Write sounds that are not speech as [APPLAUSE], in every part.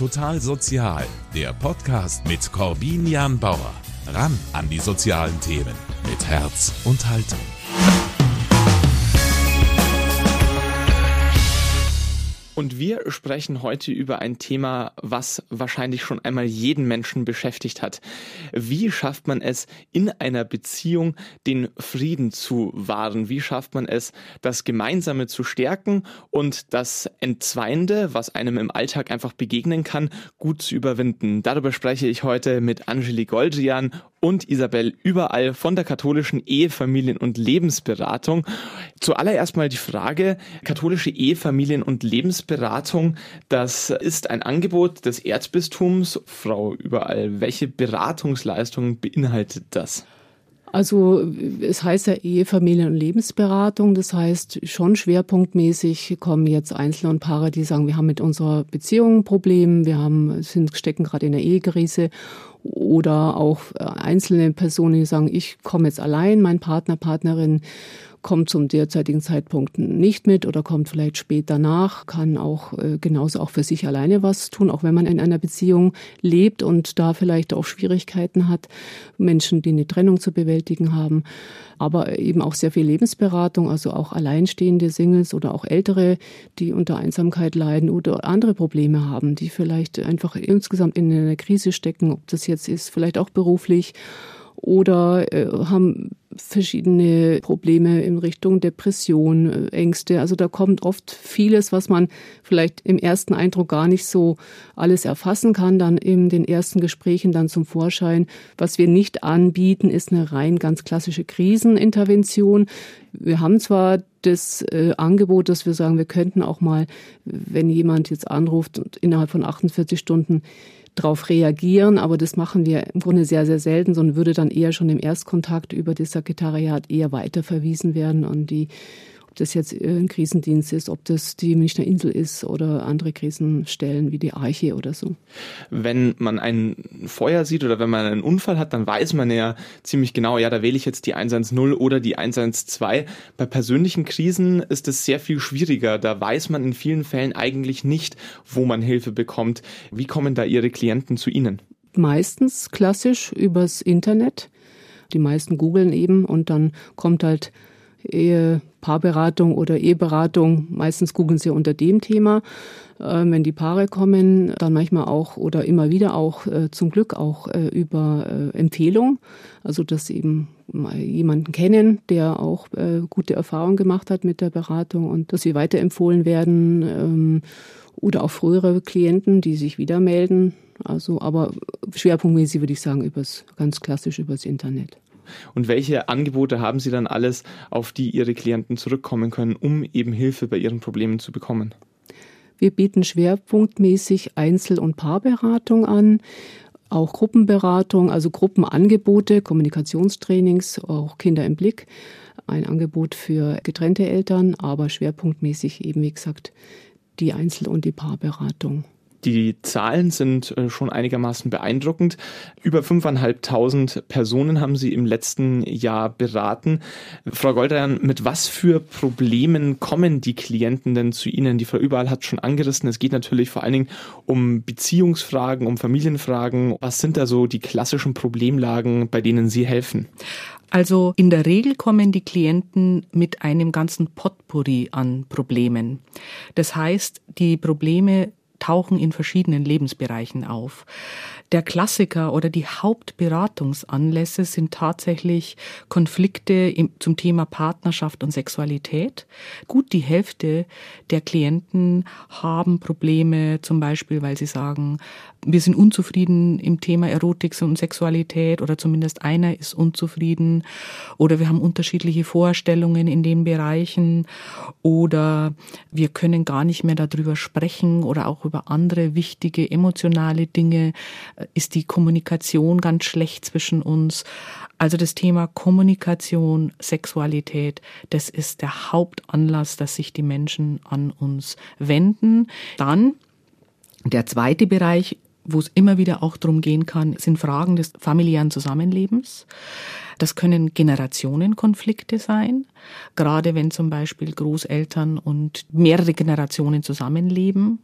Total Sozial, der Podcast mit Corbinian Bauer. Ran an die sozialen Themen mit Herz und Haltung. Und wir sprechen heute über ein Thema, was wahrscheinlich schon einmal jeden Menschen beschäftigt hat. Wie schafft man es, in einer Beziehung den Frieden zu wahren? Wie schafft man es, das Gemeinsame zu stärken und das Entzweiende, was einem im Alltag einfach begegnen kann, gut zu überwinden? Darüber spreche ich heute mit Angelique Goldrian und Isabel Überall von der katholischen Ehefamilien- und Lebensberatung. Zuallererst mal die Frage, katholische Ehefamilien- und Lebensberatung, das ist ein Angebot des Erzbistums. Frau Überall, welche Beratungsleistungen beinhaltet das? Also es heißt ja Ehe, Familien- und Lebensberatung. Das heißt schon schwerpunktmäßig kommen jetzt Einzelne und Paare, die sagen, wir haben mit unserer Beziehung ein Problem, wir haben, sind, stecken gerade in der Ehekrise oder auch äh, einzelne Personen, die sagen, ich komme jetzt allein, mein Partner, Partnerin kommt zum derzeitigen Zeitpunkt nicht mit oder kommt vielleicht später nach, kann auch äh, genauso auch für sich alleine was tun, auch wenn man in einer Beziehung lebt und da vielleicht auch Schwierigkeiten hat, Menschen, die eine Trennung zu bewältigen haben, aber eben auch sehr viel Lebensberatung, also auch alleinstehende Singles oder auch ältere, die unter Einsamkeit leiden oder andere Probleme haben, die vielleicht einfach insgesamt in einer Krise stecken, ob das jetzt ist, vielleicht auch beruflich oder äh, haben verschiedene Probleme in Richtung Depression, äh, Ängste. Also da kommt oft vieles, was man vielleicht im ersten Eindruck gar nicht so alles erfassen kann, dann in den ersten Gesprächen dann zum Vorschein. Was wir nicht anbieten, ist eine rein ganz klassische Krisenintervention. Wir haben zwar das äh, Angebot, dass wir sagen, wir könnten auch mal, wenn jemand jetzt anruft und innerhalb von 48 Stunden darauf reagieren, aber das machen wir im Grunde sehr, sehr selten, sondern würde dann eher schon im Erstkontakt über das Sekretariat eher weiterverwiesen werden an die ob das jetzt ein Krisendienst ist, ob das die Münchner Insel ist oder andere Krisenstellen wie die Arche oder so. Wenn man ein Feuer sieht oder wenn man einen Unfall hat, dann weiß man ja ziemlich genau, ja, da wähle ich jetzt die 110 oder die 112. Bei persönlichen Krisen ist es sehr viel schwieriger. Da weiß man in vielen Fällen eigentlich nicht, wo man Hilfe bekommt. Wie kommen da Ihre Klienten zu Ihnen? Meistens klassisch übers Internet. Die meisten googeln eben und dann kommt halt Ehe, Paarberatung oder Eheberatung. Meistens googeln sie unter dem Thema. Ähm, wenn die Paare kommen, dann manchmal auch oder immer wieder auch äh, zum Glück auch äh, über äh, Empfehlung. Also dass sie eben jemanden kennen, der auch gute Erfahrungen gemacht hat mit der Beratung und dass sie weiterempfohlen werden ähm, oder auch frühere Klienten, die sich wieder melden. Also, aber schwerpunktmäßig würde ich sagen, übers, ganz klassisch übers Internet und welche Angebote haben Sie dann alles, auf die Ihre Klienten zurückkommen können, um eben Hilfe bei ihren Problemen zu bekommen? Wir bieten schwerpunktmäßig Einzel- und Paarberatung an, auch Gruppenberatung, also Gruppenangebote, Kommunikationstrainings, auch Kinder im Blick, ein Angebot für getrennte Eltern, aber schwerpunktmäßig eben, wie gesagt, die Einzel- und die Paarberatung. Die Zahlen sind äh, schon einigermaßen beeindruckend. Über 5.500 Personen haben Sie im letzten Jahr beraten. Frau Goldern, mit was für Problemen kommen die Klienten denn zu Ihnen? Die Frau Überall hat schon angerissen. Es geht natürlich vor allen Dingen um Beziehungsfragen, um Familienfragen. Was sind da so die klassischen Problemlagen, bei denen Sie helfen? Also in der Regel kommen die Klienten mit einem ganzen Potpourri an Problemen. Das heißt, die Probleme tauchen in verschiedenen Lebensbereichen auf. Der Klassiker oder die Hauptberatungsanlässe sind tatsächlich Konflikte im, zum Thema Partnerschaft und Sexualität. Gut die Hälfte der Klienten haben Probleme, zum Beispiel, weil sie sagen, wir sind unzufrieden im Thema Erotik und Sexualität oder zumindest einer ist unzufrieden oder wir haben unterschiedliche Vorstellungen in den Bereichen oder wir können gar nicht mehr darüber sprechen oder auch über andere wichtige emotionale Dinge ist die Kommunikation ganz schlecht zwischen uns. Also das Thema Kommunikation, Sexualität, das ist der Hauptanlass, dass sich die Menschen an uns wenden. Dann der zweite Bereich wo es immer wieder auch darum gehen kann, sind Fragen des familiären Zusammenlebens. Das können Generationenkonflikte sein, gerade wenn zum Beispiel Großeltern und mehrere Generationen zusammenleben.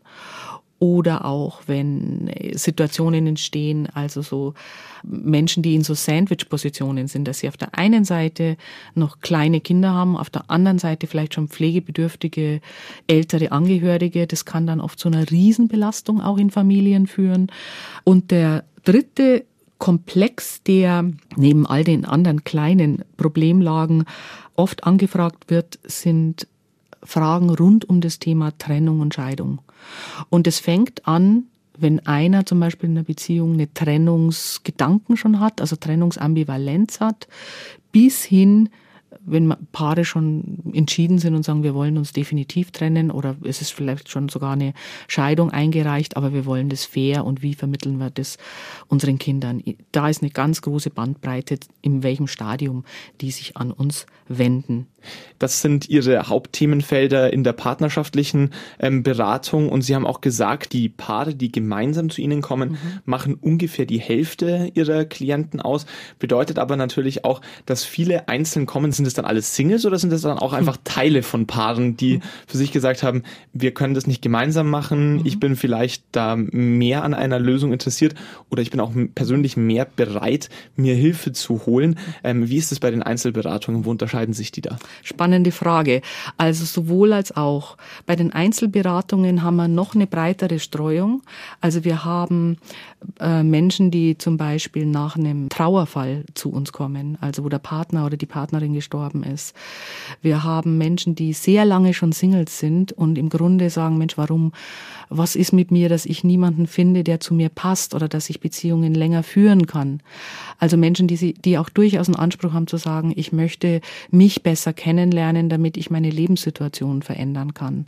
Oder auch wenn Situationen entstehen, also so Menschen, die in so Sandwich-Positionen sind, dass sie auf der einen Seite noch kleine Kinder haben, auf der anderen Seite vielleicht schon pflegebedürftige ältere Angehörige. Das kann dann oft zu einer Riesenbelastung auch in Familien führen. Und der dritte Komplex, der neben all den anderen kleinen Problemlagen oft angefragt wird, sind Fragen rund um das Thema Trennung und Scheidung. Und es fängt an, wenn einer zum Beispiel in einer Beziehung eine Trennungsgedanken schon hat, also Trennungsambivalenz hat, bis hin wenn Paare schon entschieden sind und sagen, wir wollen uns definitiv trennen oder es ist vielleicht schon sogar eine Scheidung eingereicht, aber wir wollen das fair und wie vermitteln wir das unseren Kindern? Da ist eine ganz große Bandbreite, in welchem Stadium die sich an uns wenden. Das sind Ihre Hauptthemenfelder in der partnerschaftlichen ähm, Beratung und Sie haben auch gesagt, die Paare, die gemeinsam zu Ihnen kommen, mhm. machen ungefähr die Hälfte Ihrer Klienten aus. Bedeutet aber natürlich auch, dass viele einzeln kommen. Sind es dann alles Singles oder sind es dann auch einfach [LAUGHS] Teile von Paaren, die mhm. für sich gesagt haben, wir können das nicht gemeinsam machen, mhm. ich bin vielleicht da mehr an einer Lösung interessiert oder ich bin auch persönlich mehr bereit, mir Hilfe zu holen. Ähm, wie ist es bei den Einzelberatungen? Wo unterscheiden sich die da? Spannende Frage. Also sowohl als auch. Bei den Einzelberatungen haben wir noch eine breitere Streuung. Also wir haben äh, Menschen, die zum Beispiel nach einem Trauerfall zu uns kommen, also wo der Partner oder die Partnerin gestorben ist. Wir haben Menschen, die sehr lange schon Singles sind und im Grunde sagen, Mensch, warum, was ist mit mir, dass ich niemanden finde, der zu mir passt oder dass ich Beziehungen länger führen kann. Also Menschen, die, sie, die auch durchaus einen Anspruch haben zu sagen, ich möchte mich besser kennenlernen, damit ich meine Lebenssituation verändern kann.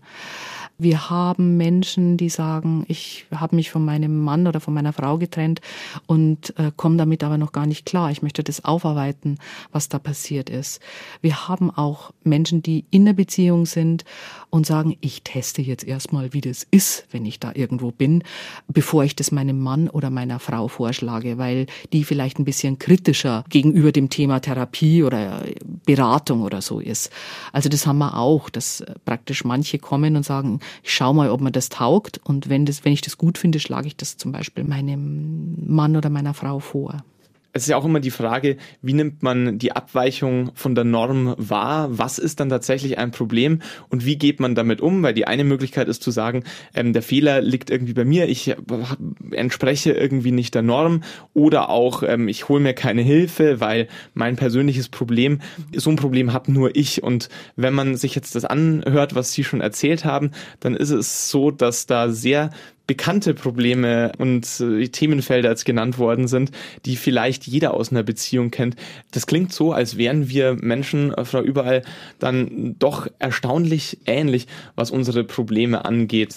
Wir haben Menschen, die sagen, ich habe mich von meinem Mann oder von meiner Frau getrennt und äh, komme damit aber noch gar nicht klar. Ich möchte das aufarbeiten, was da passiert ist. Wir haben auch Menschen, die in der Beziehung sind und sagen, ich teste jetzt erstmal, wie das ist, wenn ich da irgendwo bin, bevor ich das meinem Mann oder meiner Frau vorschlage, weil die vielleicht ein bisschen kritischer gegenüber dem Thema Therapie oder Beratung oder so ist. Also das haben wir auch, dass praktisch manche kommen und sagen, ich schau mal, ob mir das taugt. Und wenn das, wenn ich das gut finde, schlage ich das zum Beispiel meinem Mann oder meiner Frau vor es ist ja auch immer die Frage, wie nimmt man die Abweichung von der Norm wahr? Was ist dann tatsächlich ein Problem und wie geht man damit um? Weil die eine Möglichkeit ist zu sagen, ähm, der Fehler liegt irgendwie bei mir, ich entspreche irgendwie nicht der Norm oder auch ähm, ich hole mir keine Hilfe, weil mein persönliches Problem, so ein Problem habe nur ich. Und wenn man sich jetzt das anhört, was Sie schon erzählt haben, dann ist es so, dass da sehr bekannte Probleme und äh, Themenfelder als genannt worden sind, die vielleicht jeder aus einer Beziehung kennt. Das klingt so, als wären wir Menschen, äh, Frau Überall, dann doch erstaunlich ähnlich, was unsere Probleme angeht.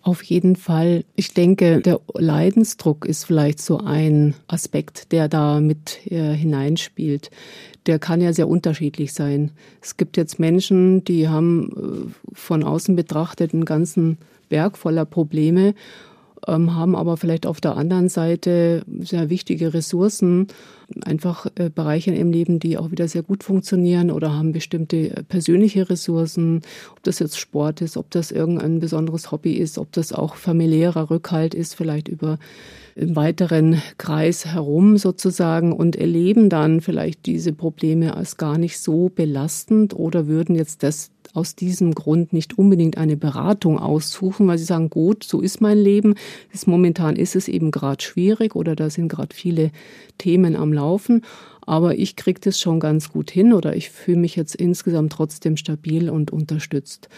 Auf jeden Fall. Ich denke, der Leidensdruck ist vielleicht so ein Aspekt, der da mit äh, hineinspielt. Der kann ja sehr unterschiedlich sein. Es gibt jetzt Menschen, die haben äh, von außen betrachtet einen ganzen Berg voller Probleme, ähm, haben aber vielleicht auf der anderen Seite sehr wichtige Ressourcen, einfach äh, Bereiche im Leben, die auch wieder sehr gut funktionieren oder haben bestimmte äh, persönliche Ressourcen, ob das jetzt Sport ist, ob das irgendein besonderes Hobby ist, ob das auch familiärer Rückhalt ist, vielleicht über im weiteren Kreis herum sozusagen und erleben dann vielleicht diese Probleme als gar nicht so belastend oder würden jetzt das aus diesem Grund nicht unbedingt eine Beratung aussuchen, weil sie sagen, gut, so ist mein Leben. Momentan ist es eben gerade schwierig oder da sind gerade viele Themen am Laufen. Aber ich kriege das schon ganz gut hin oder ich fühle mich jetzt insgesamt trotzdem stabil und unterstützt.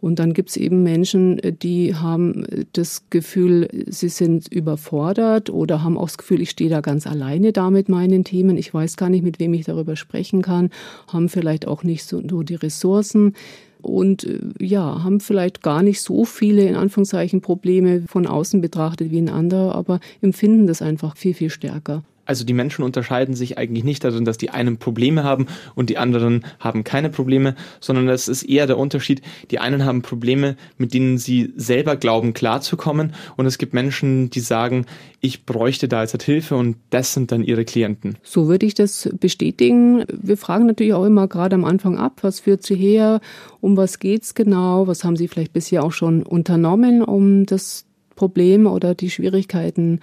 Und dann gibt es eben Menschen, die haben das Gefühl, sie sind überfordert oder haben auch das Gefühl, ich stehe da ganz alleine da mit meinen Themen. Ich weiß gar nicht, mit wem ich darüber sprechen kann, haben vielleicht auch nicht so nur die Ressourcen und äh, ja, haben vielleicht gar nicht so viele in Anführungszeichen Probleme von außen betrachtet wie ein anderer, aber empfinden das einfach viel, viel stärker. Also die Menschen unterscheiden sich eigentlich nicht darin, dass die einen Probleme haben und die anderen haben keine Probleme, sondern es ist eher der Unterschied, die einen haben Probleme, mit denen sie selber glauben klarzukommen und es gibt Menschen, die sagen, ich bräuchte da jetzt Hilfe und das sind dann ihre Klienten. So würde ich das bestätigen. Wir fragen natürlich auch immer gerade am Anfang ab, was führt sie her, um was geht's genau, was haben sie vielleicht bisher auch schon unternommen, um das Probleme oder die Schwierigkeiten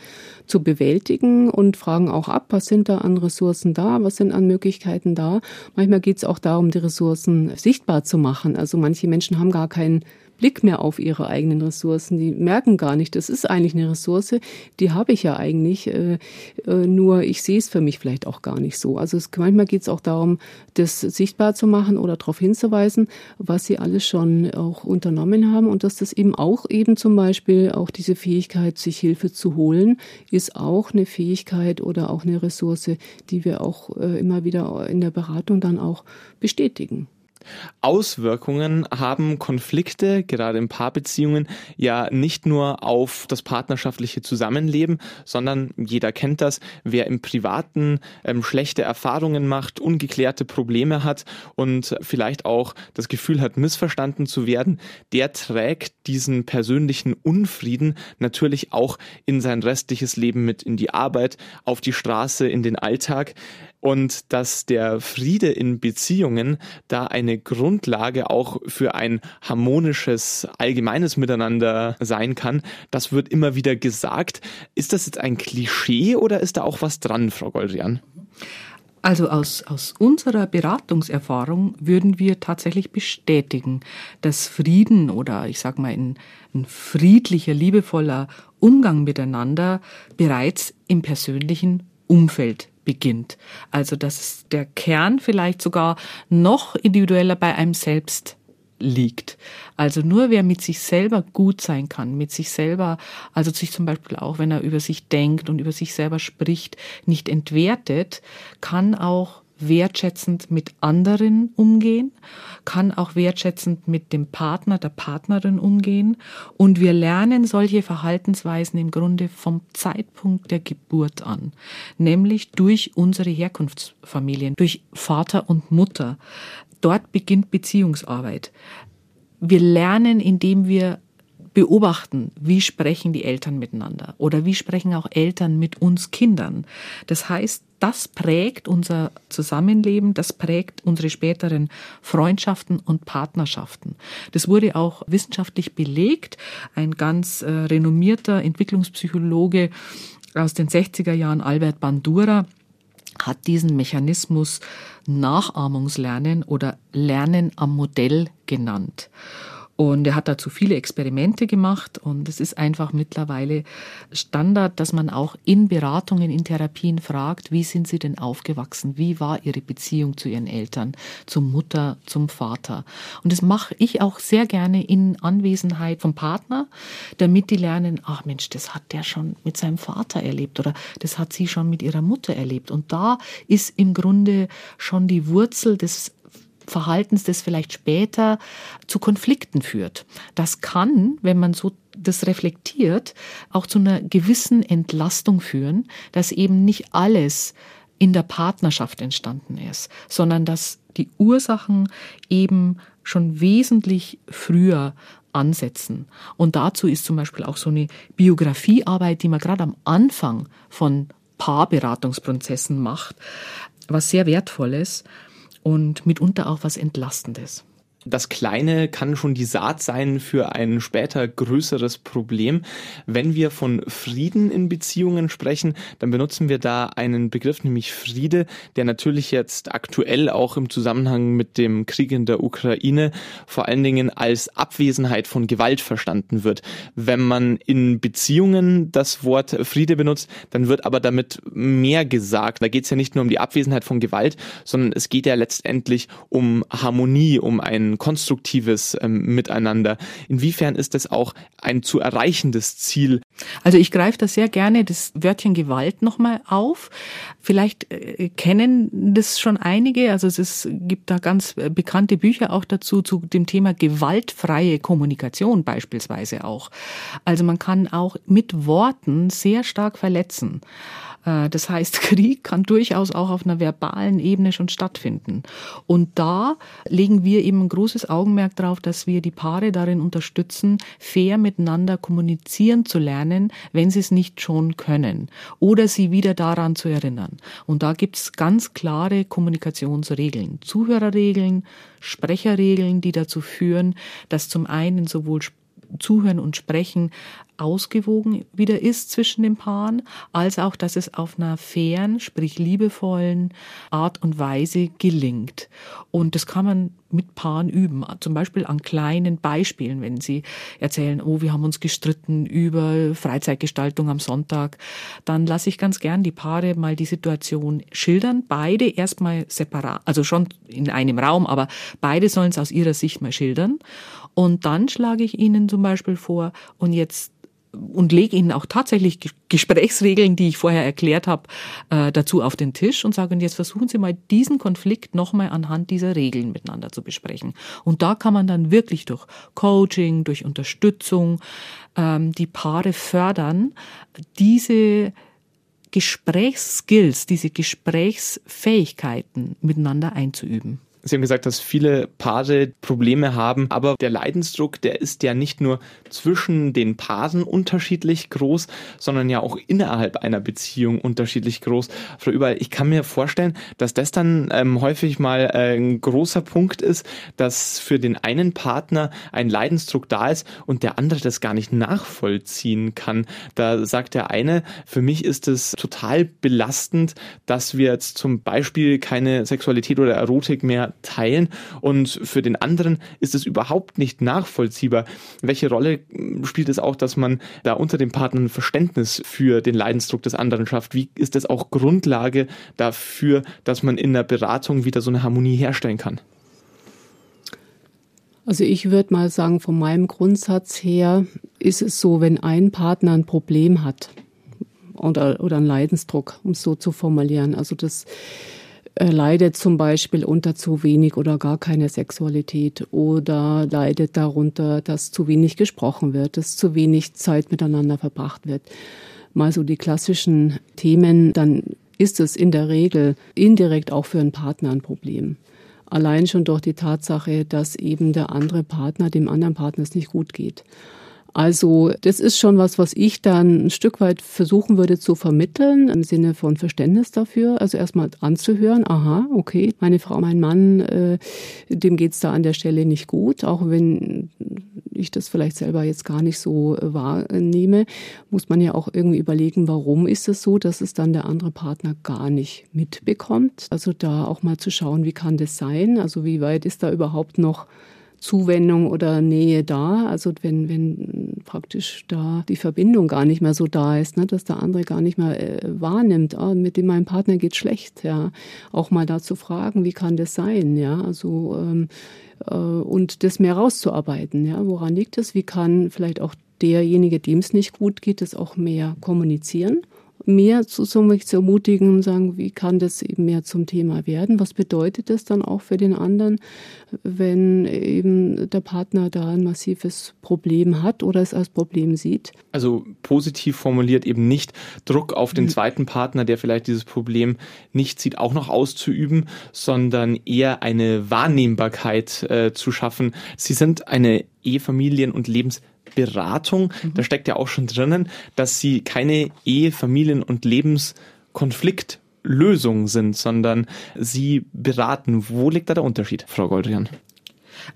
zu bewältigen und fragen auch ab, was sind da an Ressourcen da, was sind an Möglichkeiten da. Manchmal geht es auch darum, die Ressourcen sichtbar zu machen. Also manche Menschen haben gar keinen Blick mehr auf ihre eigenen Ressourcen. Die merken gar nicht, das ist eigentlich eine Ressource, die habe ich ja eigentlich, äh, äh, nur ich sehe es für mich vielleicht auch gar nicht so. Also es, manchmal geht es auch darum, das sichtbar zu machen oder darauf hinzuweisen, was sie alles schon auch unternommen haben und dass das eben auch eben zum Beispiel auch diese Fähigkeit, sich Hilfe zu holen, ist auch eine Fähigkeit oder auch eine Ressource, die wir auch äh, immer wieder in der Beratung dann auch bestätigen. Auswirkungen haben Konflikte, gerade in Paarbeziehungen, ja nicht nur auf das partnerschaftliche Zusammenleben, sondern jeder kennt das, wer im Privaten ähm, schlechte Erfahrungen macht, ungeklärte Probleme hat und vielleicht auch das Gefühl hat, missverstanden zu werden, der trägt diesen persönlichen Unfrieden natürlich auch in sein restliches Leben mit in die Arbeit, auf die Straße, in den Alltag und dass der Friede in Beziehungen da eine Grundlage auch für ein harmonisches, allgemeines Miteinander sein kann. Das wird immer wieder gesagt. Ist das jetzt ein Klischee oder ist da auch was dran, Frau Goldrian? Also aus, aus unserer Beratungserfahrung würden wir tatsächlich bestätigen, dass Frieden oder ich sag mal ein, ein friedlicher, liebevoller Umgang miteinander bereits im persönlichen Umfeld beginnt. Also dass der Kern vielleicht sogar noch individueller bei einem selbst liegt. Also nur wer mit sich selber gut sein kann, mit sich selber, also sich zum Beispiel auch, wenn er über sich denkt und über sich selber spricht, nicht entwertet, kann auch wertschätzend mit anderen umgehen, kann auch wertschätzend mit dem Partner, der Partnerin umgehen. Und wir lernen solche Verhaltensweisen im Grunde vom Zeitpunkt der Geburt an, nämlich durch unsere Herkunftsfamilien, durch Vater und Mutter. Dort beginnt Beziehungsarbeit. Wir lernen, indem wir beobachten, wie sprechen die Eltern miteinander oder wie sprechen auch Eltern mit uns Kindern. Das heißt, das prägt unser Zusammenleben, das prägt unsere späteren Freundschaften und Partnerschaften. Das wurde auch wissenschaftlich belegt. Ein ganz äh, renommierter Entwicklungspsychologe aus den 60er Jahren, Albert Bandura, hat diesen Mechanismus Nachahmungslernen oder Lernen am Modell genannt. Und er hat dazu viele Experimente gemacht und es ist einfach mittlerweile Standard, dass man auch in Beratungen, in Therapien fragt, wie sind Sie denn aufgewachsen? Wie war Ihre Beziehung zu Ihren Eltern, zur Mutter, zum Vater? Und das mache ich auch sehr gerne in Anwesenheit vom Partner, damit die lernen, ach Mensch, das hat der schon mit seinem Vater erlebt oder das hat sie schon mit ihrer Mutter erlebt. Und da ist im Grunde schon die Wurzel des Verhaltens, das vielleicht später zu Konflikten führt. Das kann, wenn man so das reflektiert, auch zu einer gewissen Entlastung führen, dass eben nicht alles in der Partnerschaft entstanden ist, sondern dass die Ursachen eben schon wesentlich früher ansetzen. Und dazu ist zum Beispiel auch so eine Biografiearbeit, die man gerade am Anfang von Paarberatungsprozessen macht, was sehr wertvoll ist und mitunter auch was Entlastendes. Das Kleine kann schon die Saat sein für ein später größeres Problem. Wenn wir von Frieden in Beziehungen sprechen, dann benutzen wir da einen Begriff, nämlich Friede, der natürlich jetzt aktuell auch im Zusammenhang mit dem Krieg in der Ukraine vor allen Dingen als Abwesenheit von Gewalt verstanden wird. Wenn man in Beziehungen das Wort Friede benutzt, dann wird aber damit mehr gesagt. Da geht es ja nicht nur um die Abwesenheit von Gewalt, sondern es geht ja letztendlich um Harmonie, um ein konstruktives ähm, Miteinander. Inwiefern ist das auch ein zu erreichendes Ziel? Also ich greife da sehr gerne das Wörtchen Gewalt nochmal auf. Vielleicht äh, kennen das schon einige. Also es gibt da ganz äh, bekannte Bücher auch dazu, zu dem Thema gewaltfreie Kommunikation beispielsweise auch. Also man kann auch mit Worten sehr stark verletzen. Äh, das heißt, [LAUGHS] Krieg kann durchaus auch auf einer verbalen Ebene schon stattfinden. Und da legen wir eben ein großes Augenmerk darauf, dass wir die Paare darin unterstützen, fair miteinander kommunizieren zu lernen, wenn sie es nicht schon können. Oder sie wieder daran zu erinnern. Und da gibt's ganz klare Kommunikationsregeln. Zuhörerregeln, Sprecherregeln, die dazu führen, dass zum einen sowohl Zuhören und Sprechen ausgewogen wieder ist zwischen den Paaren, als auch, dass es auf einer fairen, sprich liebevollen Art und Weise gelingt. Und das kann man mit Paaren üben, zum Beispiel an kleinen Beispielen, wenn sie erzählen, oh, wir haben uns gestritten über Freizeitgestaltung am Sonntag, dann lasse ich ganz gern die Paare mal die Situation schildern, beide erstmal separat, also schon in einem Raum, aber beide sollen es aus ihrer Sicht mal schildern. Und dann schlage ich ihnen zum Beispiel vor, und jetzt und lege ihnen auch tatsächlich Gesprächsregeln, die ich vorher erklärt habe, äh, dazu auf den Tisch und sage, und jetzt versuchen Sie mal diesen Konflikt nochmal anhand dieser Regeln miteinander zu besprechen. Und da kann man dann wirklich durch Coaching, durch Unterstützung ähm, die Paare fördern, diese Gesprächsskills, diese Gesprächsfähigkeiten miteinander einzuüben. Sie haben gesagt, dass viele Paare Probleme haben, aber der Leidensdruck, der ist ja nicht nur zwischen den Paaren unterschiedlich groß, sondern ja auch innerhalb einer Beziehung unterschiedlich groß. Frau Überall, ich kann mir vorstellen, dass das dann ähm, häufig mal äh, ein großer Punkt ist, dass für den einen Partner ein Leidensdruck da ist und der andere das gar nicht nachvollziehen kann. Da sagt der eine, für mich ist es total belastend, dass wir jetzt zum Beispiel keine Sexualität oder Erotik mehr teilen und für den anderen ist es überhaupt nicht nachvollziehbar. Welche Rolle spielt es auch, dass man da unter den Partnern Verständnis für den Leidensdruck des anderen schafft? Wie ist das auch Grundlage dafür, dass man in der Beratung wieder so eine Harmonie herstellen kann? Also ich würde mal sagen, von meinem Grundsatz her ist es so, wenn ein Partner ein Problem hat oder, oder einen Leidensdruck, um es so zu formulieren. Also das leidet zum Beispiel unter zu wenig oder gar keine Sexualität oder leidet darunter, dass zu wenig gesprochen wird, dass zu wenig Zeit miteinander verbracht wird. Mal so die klassischen Themen, dann ist es in der Regel indirekt auch für einen Partner ein Problem. Allein schon durch die Tatsache, dass eben der andere Partner dem anderen Partner es nicht gut geht. Also das ist schon was, was ich dann ein Stück weit versuchen würde zu vermitteln im Sinne von Verständnis dafür. Also erstmal anzuhören, aha, okay, meine Frau, mein Mann, äh, dem geht's da an der Stelle nicht gut, auch wenn ich das vielleicht selber jetzt gar nicht so wahrnehme, muss man ja auch irgendwie überlegen, warum ist es so, dass es dann der andere Partner gar nicht mitbekommt. Also da auch mal zu schauen, wie kann das sein? Also wie weit ist da überhaupt noch Zuwendung oder Nähe da. Also wenn, wenn praktisch da die Verbindung gar nicht mehr so da ist, ne, dass der andere gar nicht mehr äh, wahrnimmt, ah, mit dem meinem Partner geht schlecht, ja. Auch mal da zu fragen, wie kann das sein, ja. Also ähm, äh, und das mehr rauszuarbeiten, ja. Woran liegt es? Wie kann vielleicht auch derjenige, dem es nicht gut geht, das auch mehr kommunizieren? Mehr zu, so mich zu ermutigen und sagen, wie kann das eben mehr zum Thema werden? Was bedeutet das dann auch für den anderen, wenn eben der Partner da ein massives Problem hat oder es als Problem sieht? Also positiv formuliert eben nicht Druck auf den mhm. zweiten Partner, der vielleicht dieses Problem nicht sieht, auch noch auszuüben, sondern eher eine Wahrnehmbarkeit äh, zu schaffen. Sie sind eine Ehefamilien- und Lebens Beratung, mhm. da steckt ja auch schon drinnen, dass sie keine Ehe, Familien- und Lebenskonfliktlösung sind, sondern sie beraten. Wo liegt da der Unterschied, Frau Goldrian?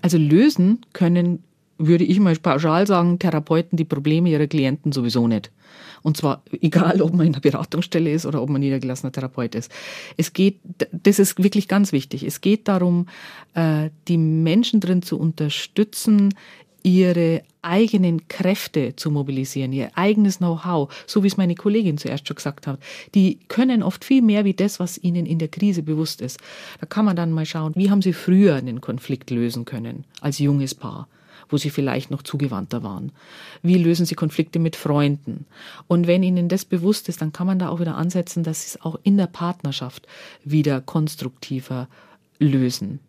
Also lösen können, würde ich mal pauschal sagen, Therapeuten die Probleme ihrer Klienten sowieso nicht. Und zwar egal, ob man in der Beratungsstelle ist oder ob man niedergelassener Therapeut ist. Es geht, das ist wirklich ganz wichtig. Es geht darum, äh, die Menschen drin zu unterstützen, ihre eigenen Kräfte zu mobilisieren, ihr eigenes Know-how, so wie es meine Kollegin zuerst schon gesagt hat. Die können oft viel mehr wie das, was ihnen in der Krise bewusst ist. Da kann man dann mal schauen, wie haben sie früher einen Konflikt lösen können als junges Paar wo sie vielleicht noch zugewandter waren. Wie lösen sie Konflikte mit Freunden? Und wenn ihnen das bewusst ist, dann kann man da auch wieder ansetzen, dass sie es auch in der Partnerschaft wieder konstruktiver lösen.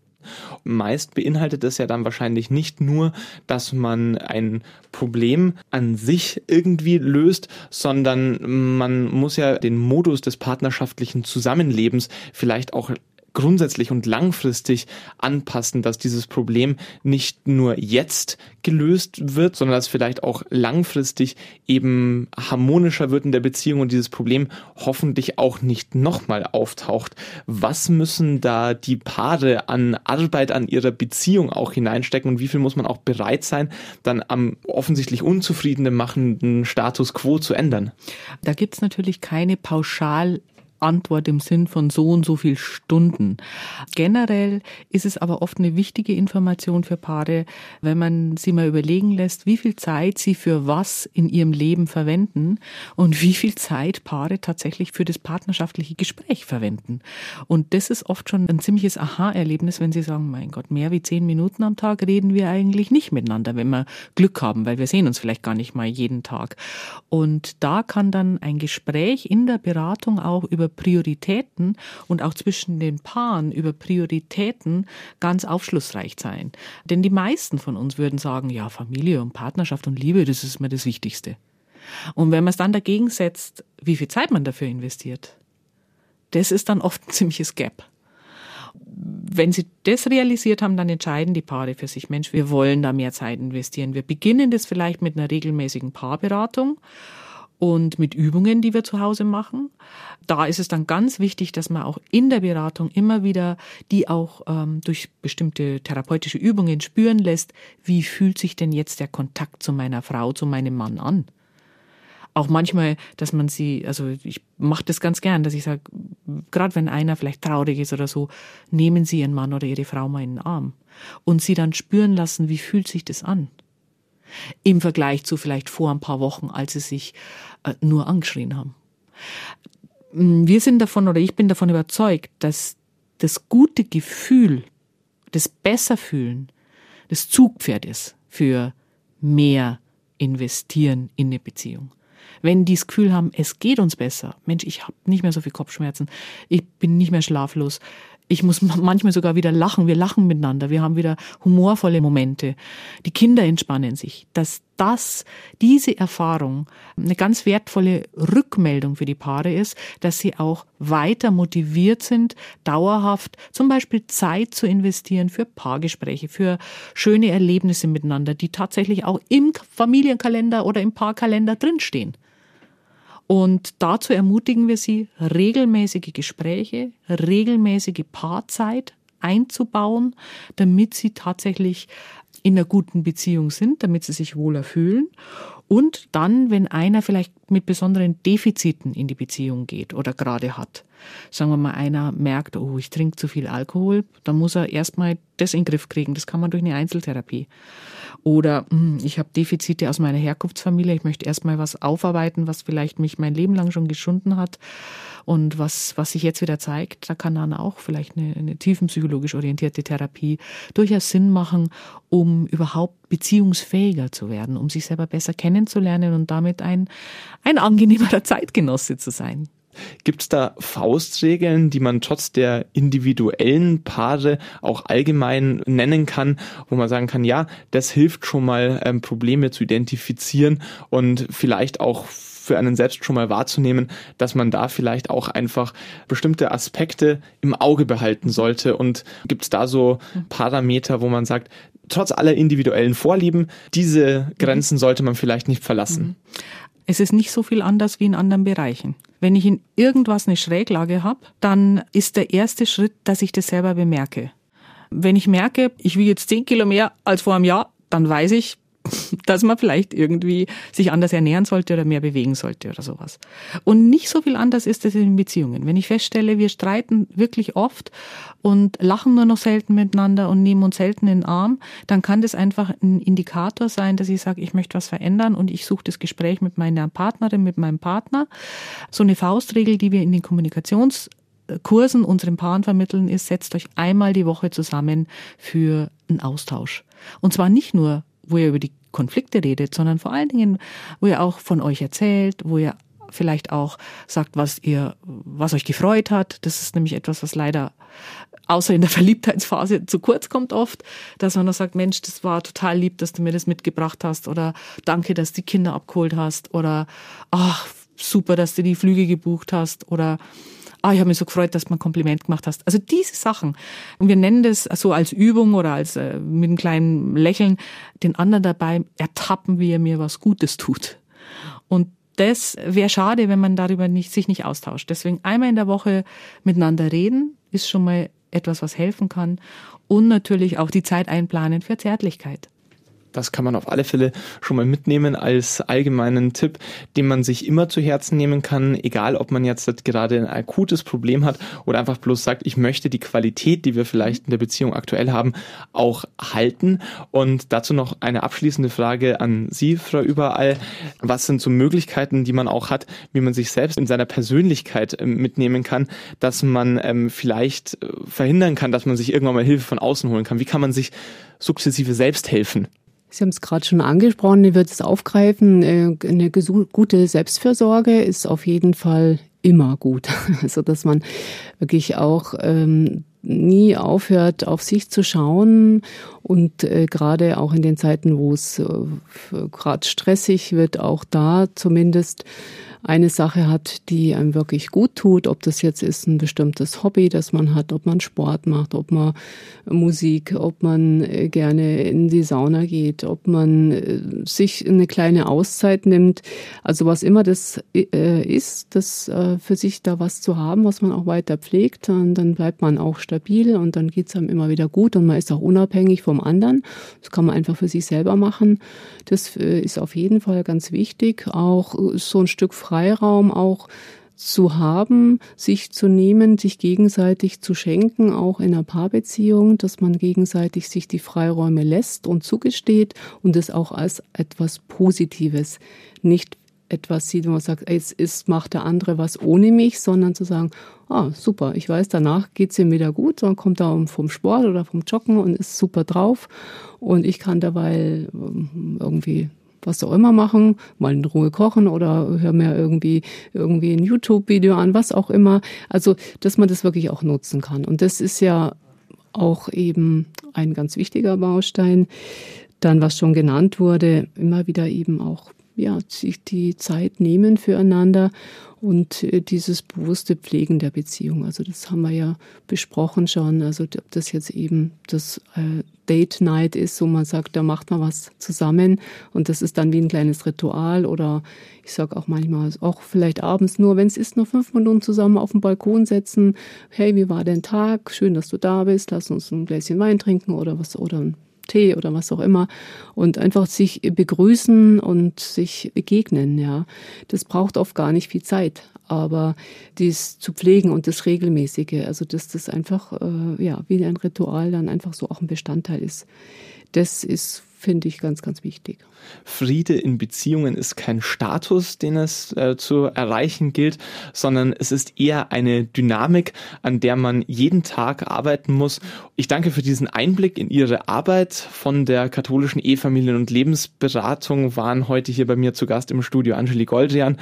Meist beinhaltet es ja dann wahrscheinlich nicht nur, dass man ein Problem an sich irgendwie löst, sondern man muss ja den Modus des partnerschaftlichen Zusammenlebens vielleicht auch grundsätzlich und langfristig anpassen, dass dieses Problem nicht nur jetzt gelöst wird, sondern dass vielleicht auch langfristig eben harmonischer wird in der Beziehung und dieses Problem hoffentlich auch nicht nochmal auftaucht. Was müssen da die Paare an Arbeit an ihrer Beziehung auch hineinstecken und wie viel muss man auch bereit sein, dann am offensichtlich unzufriedenen machenden Status quo zu ändern? Da gibt es natürlich keine pauschal Antwort im Sinn von so und so viel Stunden. Generell ist es aber oft eine wichtige Information für Paare, wenn man sie mal überlegen lässt, wie viel Zeit sie für was in ihrem Leben verwenden und wie viel Zeit Paare tatsächlich für das partnerschaftliche Gespräch verwenden. Und das ist oft schon ein ziemliches Aha-Erlebnis, wenn sie sagen, mein Gott, mehr wie zehn Minuten am Tag reden wir eigentlich nicht miteinander, wenn wir Glück haben, weil wir sehen uns vielleicht gar nicht mal jeden Tag. Und da kann dann ein Gespräch in der Beratung auch über Prioritäten und auch zwischen den Paaren über Prioritäten ganz aufschlussreich sein. Denn die meisten von uns würden sagen, ja, Familie und Partnerschaft und Liebe, das ist mir das Wichtigste. Und wenn man es dann dagegen setzt, wie viel Zeit man dafür investiert, das ist dann oft ein [LAUGHS] ziemliches Gap. Wenn sie das realisiert haben, dann entscheiden die Paare für sich, Mensch, wir wollen da mehr Zeit investieren. Wir beginnen das vielleicht mit einer regelmäßigen Paarberatung und mit Übungen, die wir zu Hause machen. Da ist es dann ganz wichtig, dass man auch in der Beratung immer wieder die auch ähm, durch bestimmte therapeutische Übungen spüren lässt, wie fühlt sich denn jetzt der Kontakt zu meiner Frau, zu meinem Mann an. Auch manchmal, dass man sie, also ich mache das ganz gern, dass ich sage, gerade wenn einer vielleicht traurig ist oder so, nehmen Sie Ihren Mann oder Ihre Frau mal in den Arm und sie dann spüren lassen, wie fühlt sich das an im Vergleich zu vielleicht vor ein paar Wochen, als sie sich äh, nur angeschrien haben. Mm, wir sind davon oder ich bin davon überzeugt, dass das gute Gefühl, das Besserfühlen, das Zugpferd ist für mehr investieren in eine Beziehung. Wenn die das Gefühl haben, es geht uns besser, Mensch, ich habe nicht mehr so viel Kopfschmerzen, ich bin nicht mehr schlaflos, ich muss manchmal sogar wieder lachen. Wir lachen miteinander. Wir haben wieder humorvolle Momente. Die Kinder entspannen sich. Dass das, diese Erfahrung eine ganz wertvolle Rückmeldung für die Paare ist, dass sie auch weiter motiviert sind, dauerhaft zum Beispiel Zeit zu investieren für Paargespräche, für schöne Erlebnisse miteinander, die tatsächlich auch im Familienkalender oder im Paarkalender drinstehen. Und dazu ermutigen wir Sie, regelmäßige Gespräche, regelmäßige Paarzeit einzubauen, damit Sie tatsächlich in einer guten Beziehung sind, damit sie sich wohler fühlen. Und dann, wenn einer vielleicht mit besonderen Defiziten in die Beziehung geht oder gerade hat, sagen wir mal, einer merkt, oh, ich trinke zu viel Alkohol, dann muss er erstmal das in den Griff kriegen. Das kann man durch eine Einzeltherapie. Oder hm, ich habe Defizite aus meiner Herkunftsfamilie, ich möchte erstmal was aufarbeiten, was vielleicht mich mein Leben lang schon geschunden hat und was, was sich jetzt wieder zeigt. Da kann dann auch vielleicht eine, eine tiefenpsychologisch orientierte Therapie durchaus Sinn machen, um überhaupt beziehungsfähiger zu werden, um sich selber besser kennenzulernen und damit ein, ein angenehmerer Zeitgenosse zu sein. Gibt es da Faustregeln, die man trotz der individuellen Paare auch allgemein nennen kann, wo man sagen kann, ja, das hilft schon mal, ähm, Probleme zu identifizieren und vielleicht auch für einen selbst schon mal wahrzunehmen, dass man da vielleicht auch einfach bestimmte Aspekte im Auge behalten sollte. Und gibt es da so Parameter, wo man sagt, trotz aller individuellen Vorlieben, diese Grenzen sollte man vielleicht nicht verlassen? Es ist nicht so viel anders wie in anderen Bereichen. Wenn ich in irgendwas eine Schräglage habe, dann ist der erste Schritt, dass ich das selber bemerke. Wenn ich merke, ich wiege jetzt zehn Kilo mehr als vor einem Jahr, dann weiß ich, [LAUGHS] dass man vielleicht irgendwie sich anders ernähren sollte oder mehr bewegen sollte oder sowas. Und nicht so viel anders ist es in Beziehungen. Wenn ich feststelle, wir streiten wirklich oft und lachen nur noch selten miteinander und nehmen uns selten in den Arm, dann kann das einfach ein Indikator sein, dass ich sage, ich möchte was verändern und ich suche das Gespräch mit meiner Partnerin, mit meinem Partner. So eine Faustregel, die wir in den Kommunikationskursen unseren Paaren vermitteln, ist, setzt euch einmal die Woche zusammen für einen Austausch. Und zwar nicht nur wo ihr über die Konflikte redet, sondern vor allen Dingen, wo ihr auch von euch erzählt, wo ihr vielleicht auch sagt, was ihr, was euch gefreut hat. Das ist nämlich etwas, was leider außer in der [LAUGHS] Verliebtheitsphase zu kurz kommt oft, dass man noch sagt, Mensch, das war total lieb, dass du mir das mitgebracht hast oder danke, dass du die Kinder abgeholt hast oder ach, super, dass du die Flüge gebucht hast oder ah, ich habe mich so gefreut, dass du mir ein Kompliment gemacht hast. Also diese Sachen. Und wir nennen das so als Übung oder als äh, mit einem kleinen Lächeln den anderen dabei ertappen, wie er mir was Gutes tut. Und das wäre schade, wenn man darüber nicht, sich nicht austauscht. Deswegen einmal in der Woche miteinander reden, ist schon mal etwas, was helfen kann. Und natürlich auch die Zeit einplanen für Zärtlichkeit. Das kann man auf alle Fälle schon mal mitnehmen als allgemeinen Tipp, den man sich immer zu Herzen nehmen kann, egal ob man jetzt gerade ein akutes Problem hat oder einfach bloß sagt, ich möchte die Qualität, die wir vielleicht in der Beziehung aktuell haben, auch halten. Und dazu noch eine abschließende Frage an Sie, Frau Überall. Was sind so Möglichkeiten, die man auch hat, wie man sich selbst in seiner Persönlichkeit ähm, mitnehmen kann, dass man ähm, vielleicht äh, verhindern kann, dass man sich irgendwann mal Hilfe von außen holen kann? Wie kann man sich sukzessive selbst helfen? Sie haben es gerade schon angesprochen, ich würde es aufgreifen. Äh, eine gute Selbstfürsorge ist auf jeden Fall immer gut. [LAUGHS] Also dass man wirklich auch ähm, nie aufhört, auf sich zu schauen und äh, gerade auch in den Zeiten, wo es äh, gerade stressig wird, auch da zumindest eine Sache hat, die einem wirklich gut tut, ob das jetzt ist ein bestimmtes Hobby, das man hat, ob man Sport macht, ob man Musik, ob man äh, gerne in die Sauna geht, ob man äh, sich eine kleine Auszeit nimmt. Also was immer das äh, ist, das für sich da was zu haben, was man auch weiter pflegt, und dann bleibt man auch stabil und dann geht's einem immer wieder gut und man ist auch unabhängig vom anderen. Das kann man einfach für sich selber machen. Das ist auf jeden Fall ganz wichtig. Auch so ein Stück Freiraum auch zu haben, sich zu nehmen, sich gegenseitig zu schenken, auch in einer Paarbeziehung, dass man gegenseitig sich die Freiräume lässt und zugesteht und es auch als etwas Positives, nicht etwas sieht, wo man sagt, jetzt ist, macht der andere was ohne mich, sondern zu sagen, ah, super, ich weiß, danach geht's ihm wieder gut, dann kommt er vom Sport oder vom Joggen und ist super drauf und ich kann dabei ähm, irgendwie was auch immer machen, mal in Ruhe kochen oder hör mir irgendwie irgendwie ein YouTube-Video an, was auch immer. Also, dass man das wirklich auch nutzen kann. Und das ist ja auch eben ein ganz wichtiger Baustein. Dann, was schon genannt wurde, immer wieder eben auch ja, sich die Zeit nehmen füreinander und äh, dieses bewusste Pflegen der Beziehung. Also das haben wir ja besprochen schon. Also ob das jetzt eben das äh, Date Night ist, wo man sagt, da macht man was zusammen und das ist dann wie ein kleines Ritual oder ich sage auch manchmal auch vielleicht abends nur, wenn es ist, nur fünf Minuten zusammen auf dem Balkon setzen. Hey, wie war dein Tag? Schön, dass du da bist. Lass uns ein Gläschen Wein trinken oder was oder Tee oder was auch immer und einfach sich begrüßen und sich begegnen, ja. Das braucht oft gar nicht viel Zeit, aber dies zu pflegen und das regelmäßige, also dass das einfach äh, ja wie ein Ritual dann einfach so auch ein Bestandteil ist. Das ist finde ich ganz, ganz wichtig. Friede in Beziehungen ist kein Status, den es äh, zu erreichen gilt, sondern es ist eher eine Dynamik, an der man jeden Tag arbeiten muss. Ich danke für diesen Einblick in Ihre Arbeit von der katholischen Ehefamilien- und Lebensberatung waren heute hier bei mir zu Gast im Studio Angeli Goldrian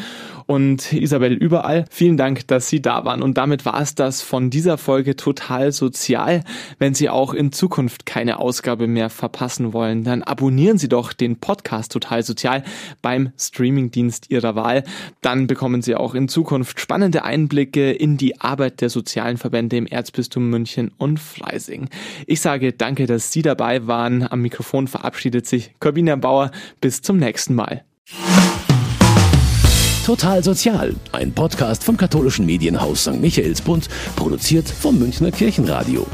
und Isabel Überall. Vielen Dank, dass Sie da waren und damit war es das von dieser Folge total sozial. Wenn Sie auch in Zukunft keine Ausgabe mehr verpassen wollen, dann abonnieren Sie doch den Podcast Total Sozial beim Streamingdienst Ihrer Wahl. Dann bekommen Sie auch in Zukunft spannende Einblicke in die Arbeit der sozialen Verbände im Erzbistum München und Freising. Ich sage danke, dass Sie dabei waren. Am Mikrofon verabschiedet sich Corbina Bauer. Bis zum nächsten Mal. Total Sozial, ein Podcast vom katholischen Medienhaus St. Michaelsbund, produziert vom Münchner Kirchenradio.